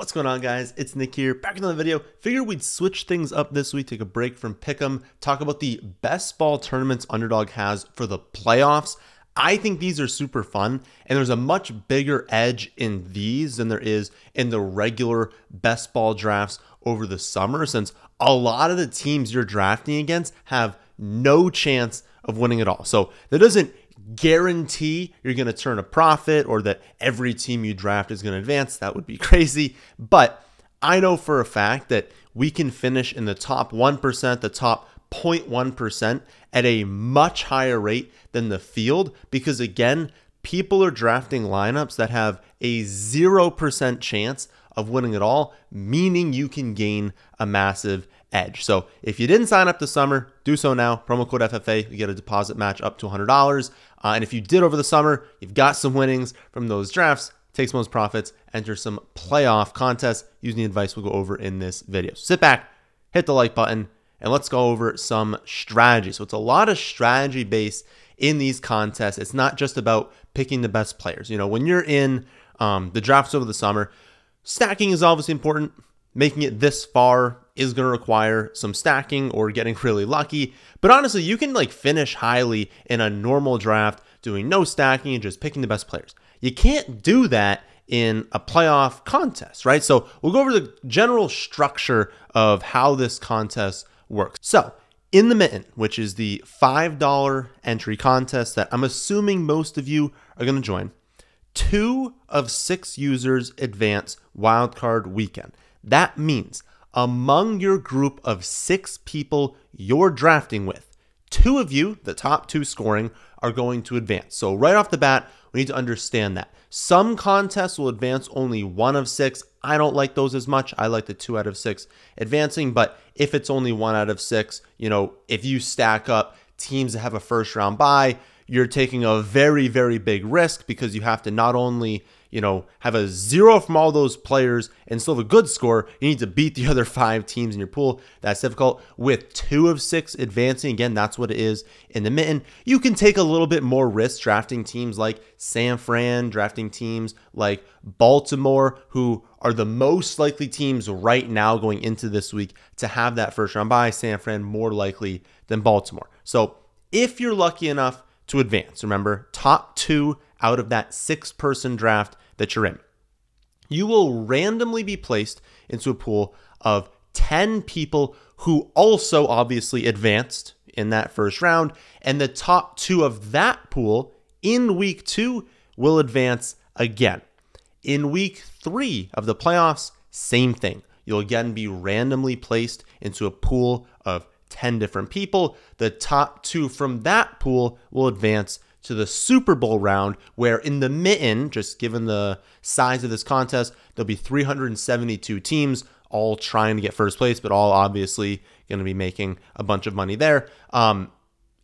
What's going on, guys? It's Nick here, back in the video. Figured we'd switch things up this week, take a break from Pick'em, talk about the best ball tournaments Underdog has for the playoffs. I think these are super fun, and there's a much bigger edge in these than there is in the regular best ball drafts over the summer, since a lot of the teams you're drafting against have no chance of winning at all. So that doesn't guarantee you're going to turn a profit or that every team you draft is going to advance. That would be crazy. But I know for a fact that we can finish in the top 1%, the top 0.1% at a much higher rate than the field because, again, people are drafting lineups that have a 0% chance of winning at all, meaning you can gain a massive edge. So if you didn't sign up this summer, do so now. Promo code FFA, you get a deposit match up to $100. Uh, and if you did over the summer, you've got some winnings from those drafts. Take some those profits, enter some playoff contests using the advice we'll go over in this video. So sit back, hit the like button, and let's go over some strategy. So it's a lot of strategy based in these contests. It's not just about picking the best players. You know, when you're in um, the drafts over the summer, stacking is obviously important. Making it this far is going to require some stacking or getting really lucky. But honestly, you can like finish highly in a normal draft doing no stacking and just picking the best players. You can't do that in a playoff contest, right? So we'll go over the general structure of how this contest works. So in the mitten, which is the $5 entry contest that I'm assuming most of you are going to join, two of six users advance wildcard weekend. That means among your group of six people you're drafting with, two of you, the top two scoring, are going to advance. So, right off the bat, we need to understand that. Some contests will advance only one of six. I don't like those as much. I like the two out of six advancing, but if it's only one out of six, you know, if you stack up teams that have a first round bye, you're taking a very, very big risk because you have to not only you know, have a zero from all those players and still have a good score, you need to beat the other five teams in your pool. That's difficult. With two of six advancing, again, that's what it is in the mitten. You can take a little bit more risk drafting teams like San Fran, drafting teams like Baltimore, who are the most likely teams right now going into this week to have that first round bye San Fran more likely than Baltimore. So if you're lucky enough to advance, remember, top two out of that six person draft that you're in. You will randomly be placed into a pool of 10 people who also obviously advanced in that first round. And the top two of that pool in week two will advance again. In week three of the playoffs, same thing. You'll again be randomly placed into a pool 10 different people. The top two from that pool will advance to the Super Bowl round, where in the mitten, just given the size of this contest, there'll be 372 teams all trying to get first place, but all obviously going to be making a bunch of money there. Um,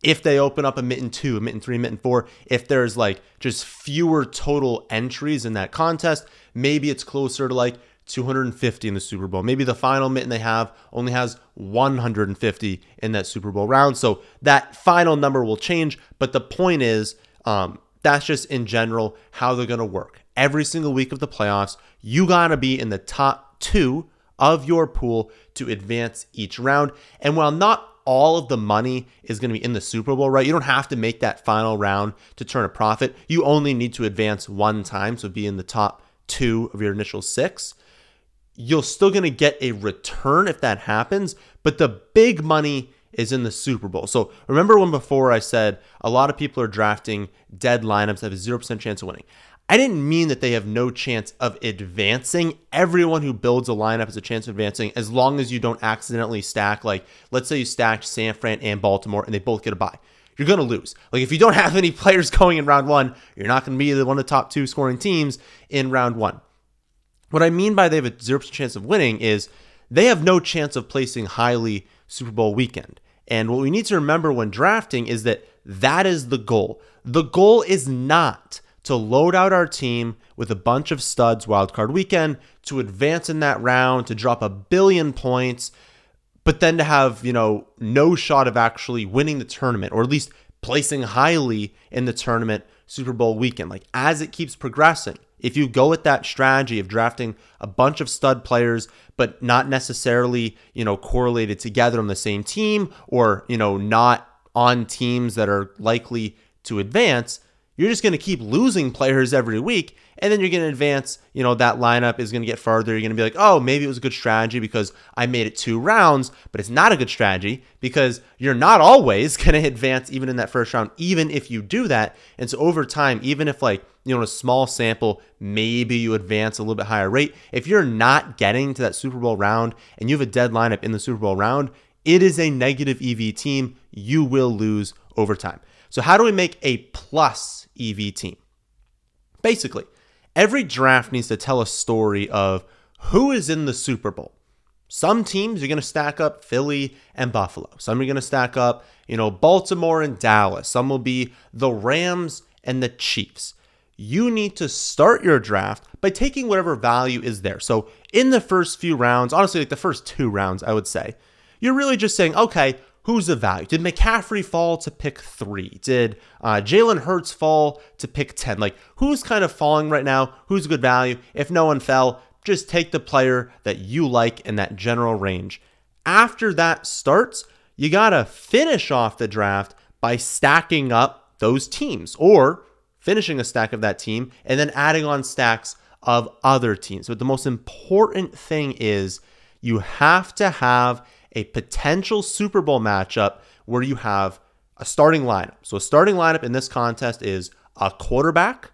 if they open up a mitten two, a mitten three, a mitten four, if there's like just fewer total entries in that contest, maybe it's closer to like 250 in the Super Bowl. Maybe the final mitten they have only has 150 in that Super Bowl round. So that final number will change. But the point is, um, that's just in general how they're going to work. Every single week of the playoffs, you got to be in the top two of your pool to advance each round. And while not all of the money is going to be in the Super Bowl, right? You don't have to make that final round to turn a profit. You only need to advance one time, so be in the top two of your initial six you're still going to get a return if that happens, but the big money is in the Super Bowl. So remember when before I said a lot of people are drafting dead lineups that have a 0% chance of winning. I didn't mean that they have no chance of advancing. Everyone who builds a lineup has a chance of advancing as long as you don't accidentally stack. Like, let's say you stacked San Fran and Baltimore and they both get a bye. You're going to lose. Like, if you don't have any players going in round one, you're not going to be the one of the top two scoring teams in round one. What I mean by they have a 0% chance of winning is they have no chance of placing highly Super Bowl weekend. And what we need to remember when drafting is that that is the goal. The goal is not to load out our team with a bunch of studs wildcard weekend, to advance in that round, to drop a billion points, but then to have, you know, no shot of actually winning the tournament or at least placing highly in the tournament Super Bowl weekend. Like as it keeps progressing, If you go with that strategy of drafting a bunch of stud players, but not necessarily, you know, correlated together on the same team or, you know, not on teams that are likely to advance, you're just going to keep losing players every week and then you're going to advance you know that lineup is going to get farther. You're going to be like oh maybe it was a good strategy because i made it two rounds but it's not a good strategy because you're not always going to advance even in that first round even if you do that. And so over time even if like you know a small sample maybe you advance a little bit higher rate if you're not getting to that super bowl round and you have a dead lineup in the super bowl round it is a negative ev team. You will lose over time. So how do we make a plus EV team. Basically, every draft needs to tell a story of who is in the Super Bowl. Some teams are going to stack up Philly and Buffalo. Some are going to stack up, you know, Baltimore and Dallas. Some will be the Rams and the Chiefs. You need to start your draft by taking whatever value is there. So, in the first few rounds, honestly, like the first two rounds, I would say, you're really just saying, okay, who's the value? Did McCaffrey fall to pick three? Did uh, Jalen Hurts fall to pick 10? Like, who's kind of falling right now? Who's good value? If no one fell, just take the player that you like in that general range. After that starts, you got to finish off the draft by stacking up those teams or finishing a stack of that team and then adding on stacks of other teams. But the most important thing is you have to have a potential Super Bowl matchup where you have a starting lineup. So a starting lineup in this contest is a quarterback,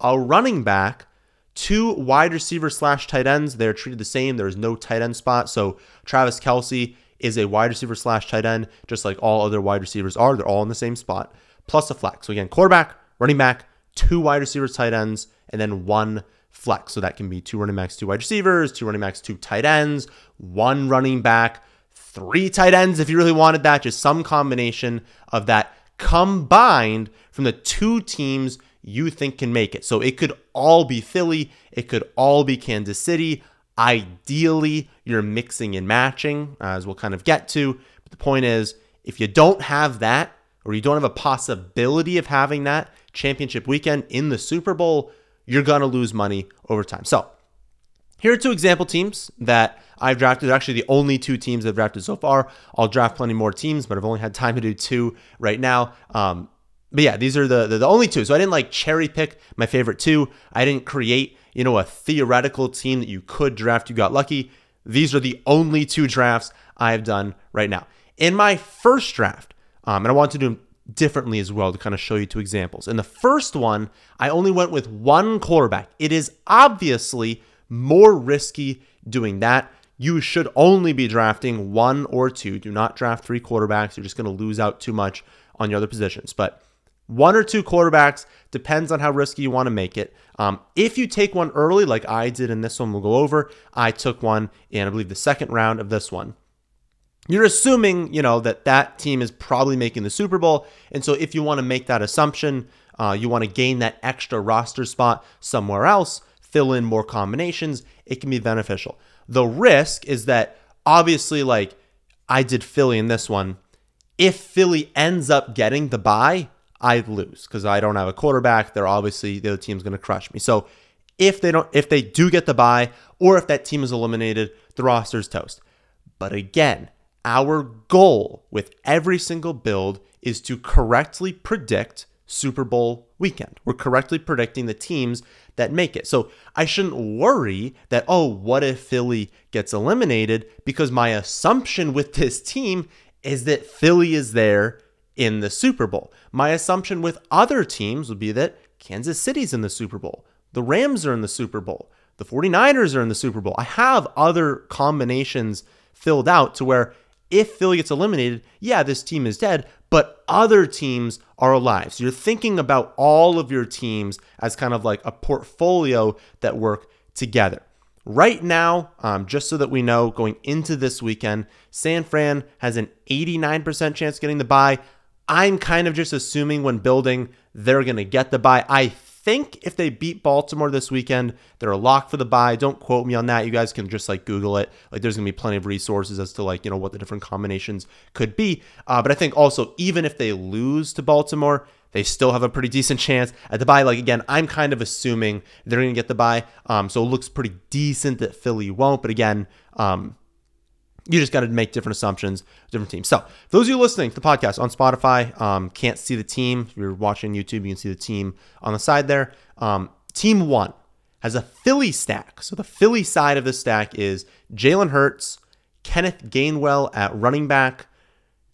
a running back, two wide receiver slash tight ends. They're treated the same. There is no tight end spot. So Travis Kelce is a wide receiver slash tight end, just like all other wide receivers are. They're all in the same spot, plus a flex. So again, quarterback, running back, two wide receivers, tight ends, and then one flex. So that can be two running backs, two wide receivers, two running backs, two tight ends, one running back, three tight ends if you really wanted that, just some combination of that combined from the two teams you think can make it. So it could all be Philly, it could all be Kansas City. Ideally, you're mixing and matching, uh, as we'll kind of get to. But the point is, if you don't have that, or you don't have a possibility of having that championship weekend in the Super Bowl, you're going to lose money over time. So, here are two example teams that I've drafted. They're actually the only two teams I've drafted so far. I'll draft plenty more teams, but I've only had time to do two right now. Um, but yeah, these are the, the, the only two. So I didn't like cherry pick my favorite two. I didn't create you know a theoretical team that you could draft. You got lucky. These are the only two drafts I've done right now. In my first draft, um, and I want to do them differently as well to kind of show you two examples. In the first one, I only went with one quarterback. It is obviously more risky doing that. You should only be drafting one or two. Do not draft three quarterbacks. You're just going to lose out too much on your other positions. But one or two quarterbacks depends on how risky you want to make it. Um, if you take one early, like I did in this one, we'll go over. I took one in, I believe, the second round of this one. You're assuming, you know, that that team is probably making the Super Bowl, and so if you want to make that assumption, uh, you want to gain that extra roster spot somewhere else fill in more combinations, it can be beneficial. The risk is that obviously, like I did Philly in this one, if Philly ends up getting the bye, I lose because I don't have a quarterback. They're obviously the other team's going to crush me. So if they don't, if they do get the bye, or if that team is eliminated, the roster's toast. But again, our goal with every single build is to correctly predict Super Bowl weekend. We're correctly predicting the teams that make it. So I shouldn't worry that, oh, what if Philly gets eliminated? Because my assumption with this team is that Philly is there in the Super Bowl. My assumption with other teams would be that Kansas City's in the Super Bowl, the Rams are in the Super Bowl, the 49ers are in the Super Bowl. I have other combinations filled out to where if Philly gets eliminated, yeah, this team is dead, but other teams are alive. So you're thinking about all of your teams as kind of like a portfolio that work together. Right now, um, just so that we know, going into this weekend, San Fran has an 89% chance getting the bye. I'm kind of just assuming when building they're going to get the bye. I think if they beat Baltimore this weekend, they're a lock for the bye. Don't quote me on that. You guys can just like Google it. Like there's gonna be plenty of resources as to like you know what the different combinations could be. Uh, but I think also even if they lose to Baltimore, they still have a pretty decent chance at the bye. Like again, I'm kind of assuming they're to get the bye, um, so it looks pretty decent that Philly won't. But again, um, you just got to make different assumptions, different teams. So, those of you listening to the podcast on Spotify, um, can't see the team. If you're watching YouTube, you can see the team on the side there. Um, team one has a Philly stack. So, the Philly side of the stack is Jalen Hurts, Kenneth Gainwell at running back,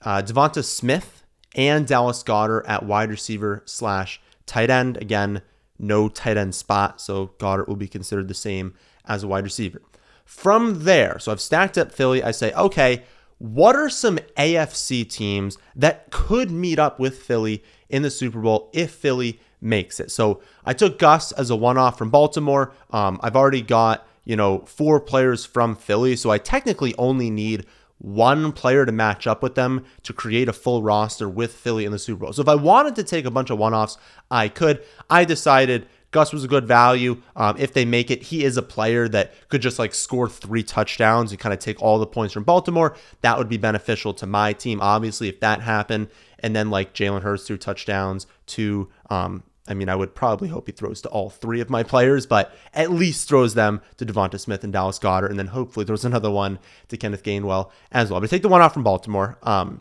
uh, Devonta Smith, and Dallas Goedert at wide receiver slash tight end. Again, no tight end spot, so Goedert will be considered the same as a wide receiver. From there, so I've stacked up Philly. I say, okay, what are some AFC teams that could meet up with Philly in the Super Bowl if Philly makes it? So I took Gus as a one off from Baltimore. Um, I've already got, you know, four players from Philly. So I technically only need one player to match up with them to create a full roster with Philly in the Super Bowl. So if I wanted to take a bunch of one offs, I could. I decided Gus was a good value. Um, if they make it, he is a player that could just like score three touchdowns and kind of take all the points from Baltimore. That would be beneficial to my team, obviously, if that happened. And then like Jalen Hurts threw touchdowns to, um, I mean, I would probably hope he throws to all three of my players, but at least throws them to Devonta Smith and Dallas Goedert. and then hopefully throws another one to Kenneth Gainwell as well. But take the one off from Baltimore. Um,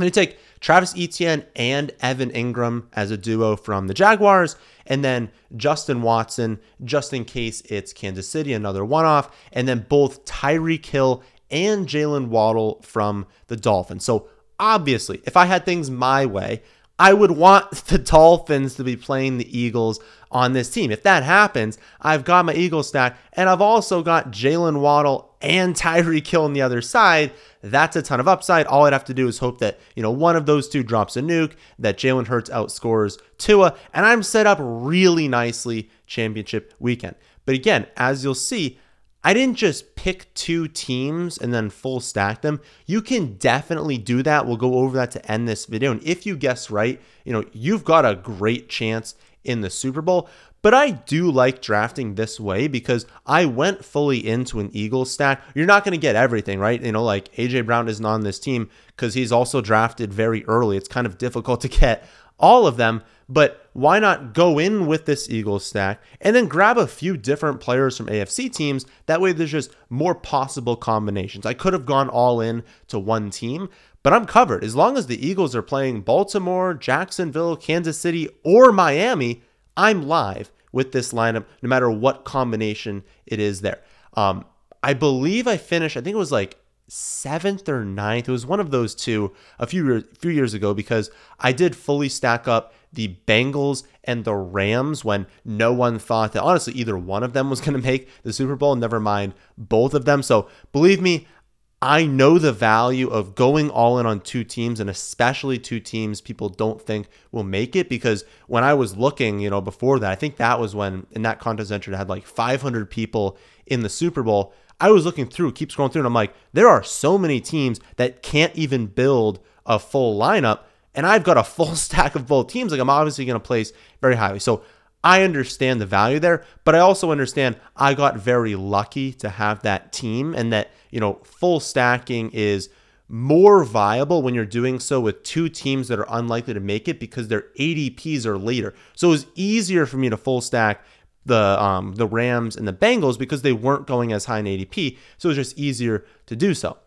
I'm going to take Travis Etienne and Evan Engram as a duo from the Jaguars, and then Justin Watson, just in case it's Kansas City, another one off, and then both Tyreek Hill and Jaylen Waddle from the Dolphins. So obviously, if I had things my way, I would want the Dolphins to be playing the Eagles on this team. If that happens, I've got my Eagles stack, and I've also got Jaylen Waddle and Tyreek Hill on the other side. That's a ton of upside. All I'd have to do is hope that, you know, one of those two drops a nuke, that Jalen Hurts outscores Tua, and I'm set up really nicely championship weekend. But again, as you'll see, I didn't just pick two teams and then full stack them. You can definitely do that. We'll go over that to end this video. And if you guess right, you know, you've got a great chance in the Super Bowl. But I do like drafting this way because I went fully into an Eagles stack. You're not going to get everything, right? You know, like AJ Brown isn't on this team because he's also drafted very early. It's kind of difficult to get all of them, but why not go in with this Eagles stack and then grab a few different players from AFC teams? That way, there's just more possible combinations. I could have gone all in to one team, but I'm covered. As long as the Eagles are playing Baltimore, Jacksonville, Kansas City, or Miami, I'm live with this lineup, no matter what combination it is there. Um, I believe I finished, I think it was like seventh or ninth. It was one of those two a few few years ago because I did fully stack up the Bengals and the Rams when no one thought that honestly either one of them was going to make the Super Bowl. Never mind both of them. So believe me, I know the value of going all in on two teams and especially two teams people don't think will make it because when I was looking, you know, before that, I think that was when in that contest entry had like 500 people in the Super Bowl. I was looking through, keep scrolling through, and I'm like, there are so many teams that can't even build a full lineup. And I've got a full stack of both teams. Like I'm obviously going to place very highly. So I understand the value there, but I also understand I got very lucky to have that team and that, you know, full stacking is more viable when you're doing so with two teams that are unlikely to make it because their ADPs are later. So it was easier for me to full stack the um, the Rams and the Bengals because they weren't going as high in ADP. So it was just easier to do so.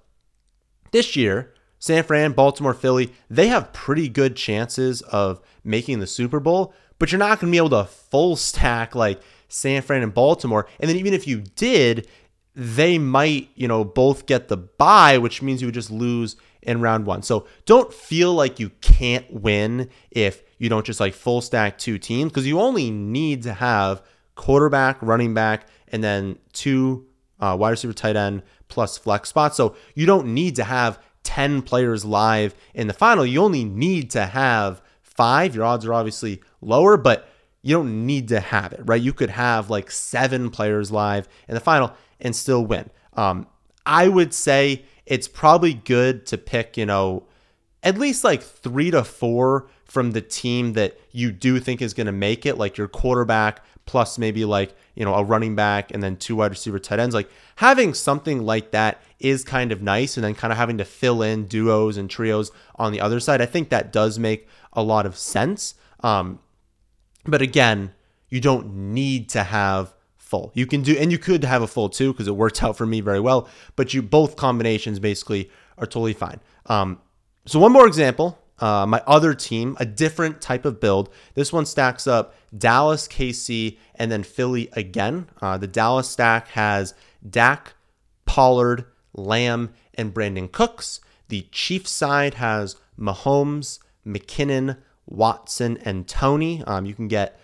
This year, San Fran, Baltimore, Philly, they have pretty good chances of making the Super Bowl but you're not going to be able to full stack like San Fran and Baltimore. And then even if you did, they might, you know, both get the bye, which means you would just lose in round one. So don't feel like you can't win if you don't just like full stack two teams because you only need to have quarterback, running back, and then two uh, wide receiver, tight end plus flex spots. So you don't need to have 10 players live in the final. You only need to have five. Your odds are obviously lower, but you don't need to have it, right? You could have like seven players live in the final and still win. Um, I would say it's probably good to pick, you know, at least like three to four from the team that you do think is going to make it, like your quarterback plus maybe like, you know, a running back and then two wide receiver tight ends. Like having something like that is kind of nice. And then kind of having to fill in duos and trios on the other side. I think that does make a lot of sense. Um, but again, you don't need to have full. You can do, and you could have a full too because it worked out for me very well. But you both combinations basically are totally fine. Um, so one more example. Uh, my other team, a different type of build. This one stacks up Dallas, KC, and then Philly again. Uh, the Dallas stack has Dak, Pollard, Lamb, and Brandin Cooks. The Chiefs side has Mahomes, McKinnon, Watson, and Toney. Um, you can get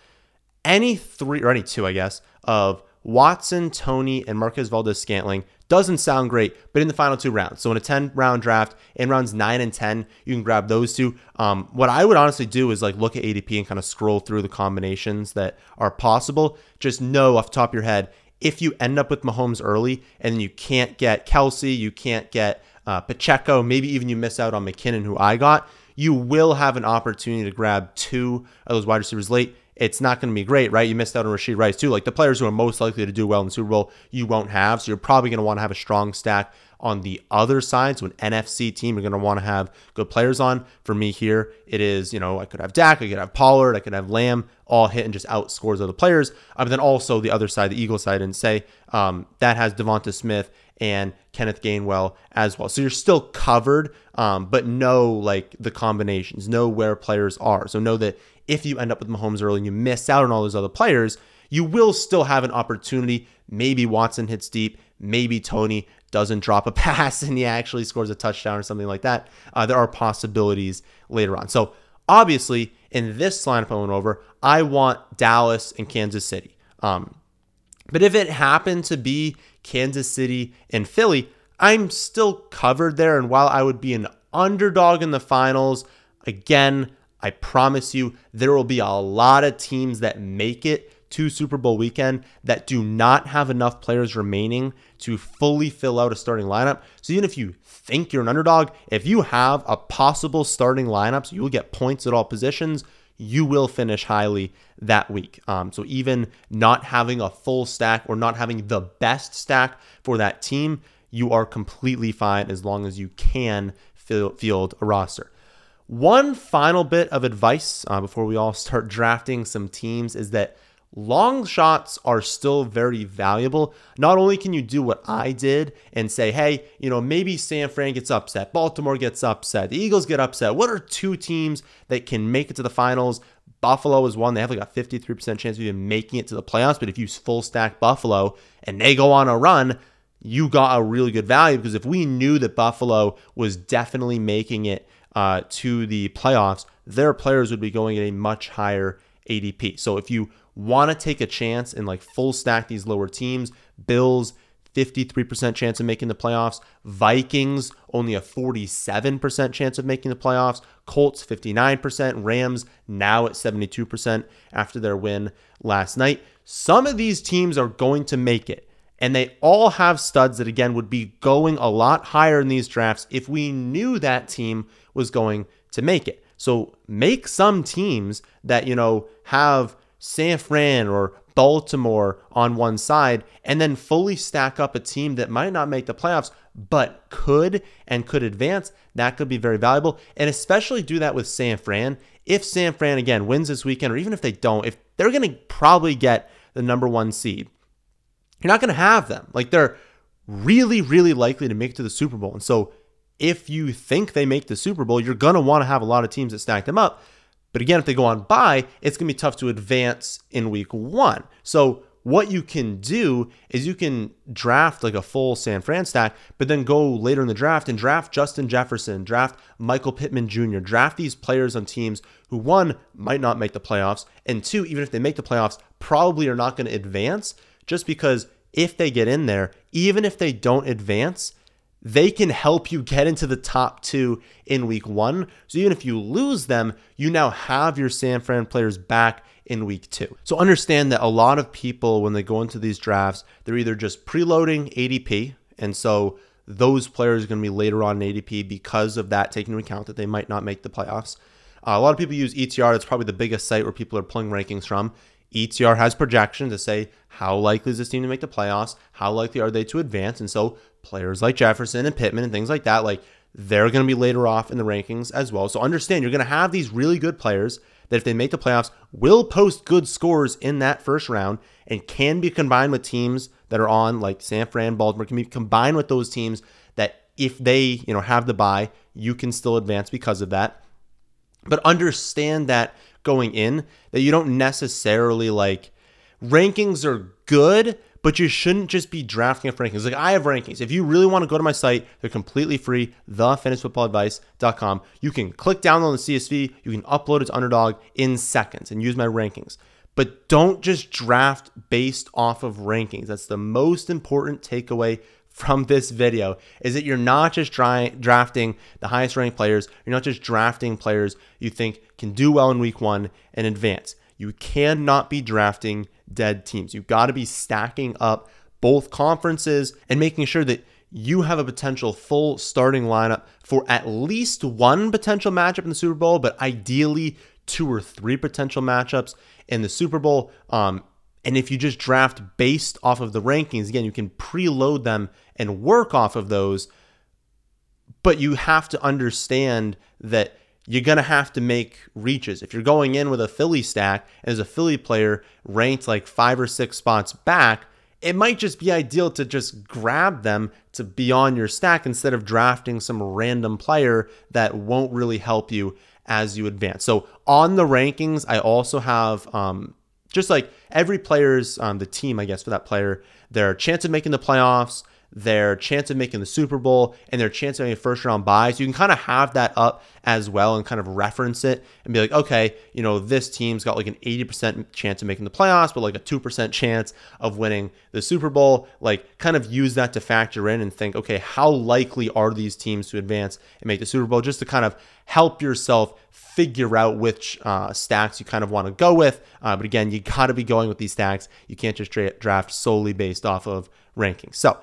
any three or any two, I guess, of Watson, Toney, and Marquez Valdes Scantling doesn't sound great, but in the final two rounds. So in a 10 round draft, in rounds nine and 10, you can grab those two. Um, what I would honestly do is like look at ADP and kind of scroll through the combinations that are possible. Just know off the top of your head, if you end up with Mahomes early and you can't get Kelce, you can't get uh, Pacheco, maybe even you miss out on McKinnon, who I got, you will have an opportunity to grab two of those wide receivers late it's not going to be great, right? You missed out on Rashee Rice too. Like the players who are most likely to do well in the Super Bowl, you won't have. So you're probably going to want to have a strong stack on the other side. So an NFC team, you're going to want to have good players on. For me here, it is, you know, I could have Dak, I could have Pollard, I could have Lamb, all hit and just outscores other players. Uh, but then also the other side, the Eagle side, and say um, that has Devonta Smith and Kenneth Gainwell as well. So you're still covered, um, but know like the combinations, know where players are. So know that if you end up with Mahomes early and you miss out on all those other players, you will still have an opportunity. Maybe Watson hits deep. Maybe Toney doesn't drop a pass and he actually scores a touchdown or something like that. Uh, there are possibilities later on. So obviously, in this lineup I went over, I want Dallas and Kansas City. Um, but if it happened to be Kansas City and Philly, I'm still covered there. And while I would be an underdog in the finals, again, I promise you, there will be a lot of teams that make it to Super Bowl weekend that do not have enough players remaining to fully fill out a starting lineup. So even if you think you're an underdog, if you have a possible starting lineup, so you will get points at all positions, you will finish highly that week. Um, so even not having a full stack or not having the best stack for that team, you are completely fine as long as you can field a roster. One final bit of advice uh, before we all start drafting some teams is that long shots are still very valuable. Not only can you do what I did and say, hey, you know, maybe San Fran gets upset, Baltimore gets upset, the Eagles get upset. What are two teams that can make it to the finals? Buffalo is one. They have like a 53% chance of even making it to the playoffs. But if you full stack Buffalo and they go on a run, you got a really good value because if we knew that Buffalo was definitely making it uh, to the playoffs, their players would be going at a much higher ADP. So if you want to take a chance and like full stack these lower teams, Bills 53% chance of making the playoffs, Vikings only a 47% chance of making the playoffs, Colts 59%, Rams now at 72% after their win last night. Some of these teams are going to make it. And they all have studs that, again, would be going a lot higher in these drafts if we knew that team was going to make it. So make some teams that, you know, have San Fran or Baltimore on one side and then fully stack up a team that might not make the playoffs but could and could advance. That could be very valuable. And especially do that with San Fran. If San Fran again wins this weekend, or even if they don't, if they're going to probably get the number one seed, you're not going to have them. Like they're really, really likely to make it to the Super Bowl. And so if you think they make the Super Bowl, you're going to want to have a lot of teams that stack them up. But again, if they go on bye, it's going to be tough to advance in week one. So what you can do is you can draft like a full San Fran stack, but then go later in the draft and draft Justin Jefferson, draft Michael Pittman Jr., draft these players on teams who one might not make the playoffs, and two, even if they make the playoffs, probably are not going to advance just because if they get in there, even if they don't advance, they can help you get into the top two in week one. So even if you lose them, you now have your San Fran players back in week two. So understand that a lot of people, when they go into these drafts, they're either just preloading ADP. And so those players are going to be later on in ADP because of that, taking into account that they might not make the playoffs. Uh, a lot of people use ETR. That's probably the biggest site where people are pulling rankings from. ETR has projections to say how likely is this team to make the playoffs, how likely are they to advance, and so players like Jefferson and Pittman and things like that, like they're going to be later off in the rankings as well. So understand you're going to have these really good players that if they make the playoffs will post good scores in that first round and can be combined with teams that are on like San Fran, Baltimore can be combined with those teams that if they, you know, have the bye, you can still advance because of that. But understand that going in that you don't necessarily like rankings are good, but you shouldn't just be drafting off rankings. Like I have rankings. If you really want to go to my site, they're completely free, thefantasyfootballadvice.com. You can click down on the CSV, you can upload it to Underdog in seconds and use my rankings. But don't just draft based off of rankings. That's the most important takeaway from this video is that you're not just trying drafting the highest ranked players. You're not just drafting players you think can do well in week one and advance. You cannot be drafting dead teams. You've got to be stacking up both conferences and making sure that you have a potential full starting lineup for at least one potential matchup in the Super Bowl, but ideally two or three potential matchups in the Super Bowl. Um, and if you just draft based off of the rankings, again, you can preload them and work off of those. But you have to understand that you're going to have to make reaches. If you're going in with a Philly stack and as a Philly player ranked like five or six spots back, it might just be ideal to just grab them to be on your stack instead of drafting some random player that won't really help you as you advance. So on the rankings, I also have um, just like every player's um, the team, I guess, for that player, their chance of making the playoffs, their chance of making the Super Bowl, and their chance of having a first round bye. So you can kind of have that up as well and kind of reference it and be like, okay, you know, this team's got like an 80% chance of making the playoffs, but like a 2% chance of winning the Super Bowl. Like, kind of use that to factor in and think, okay, how likely are these teams to advance and make the Super Bowl just to kind of help yourself figure out which uh, stacks you kind of want to go with. Uh, but again, you got to be going with these stacks. You can't just draft solely based off of rankings. So,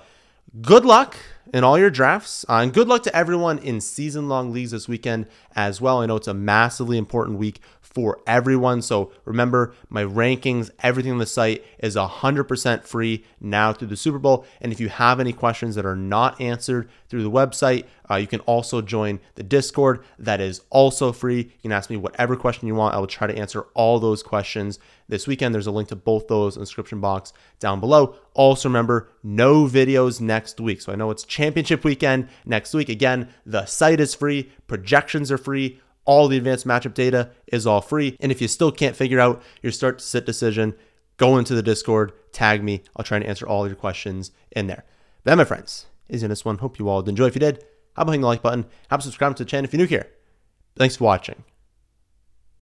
good luck in all your drafts. Uh, and good luck to everyone in season long leagues this weekend as well. I know it's a massively important week for everyone. So remember, my rankings, everything on the site is 100% free now through the Super Bowl. And if you have any questions that are not answered through the website, uh, you can also join the Discord. That is also free. You can ask me whatever question you want. I will try to answer all those questions this weekend. There's a link to both those in the description box down below. Also, remember, no videos next week. So I know it's championship weekend next week. Again, the site is free, projections are free all the advanced matchup data is all free. And if you still can't figure out your start to sit decision, go into the Discord, tag me. I'll try and answer all your questions in there. That, my friends, is in this one. Hope you all enjoy. If you did, how about hitting the like button? About subscribing to the channel if you're new here? Thanks for watching.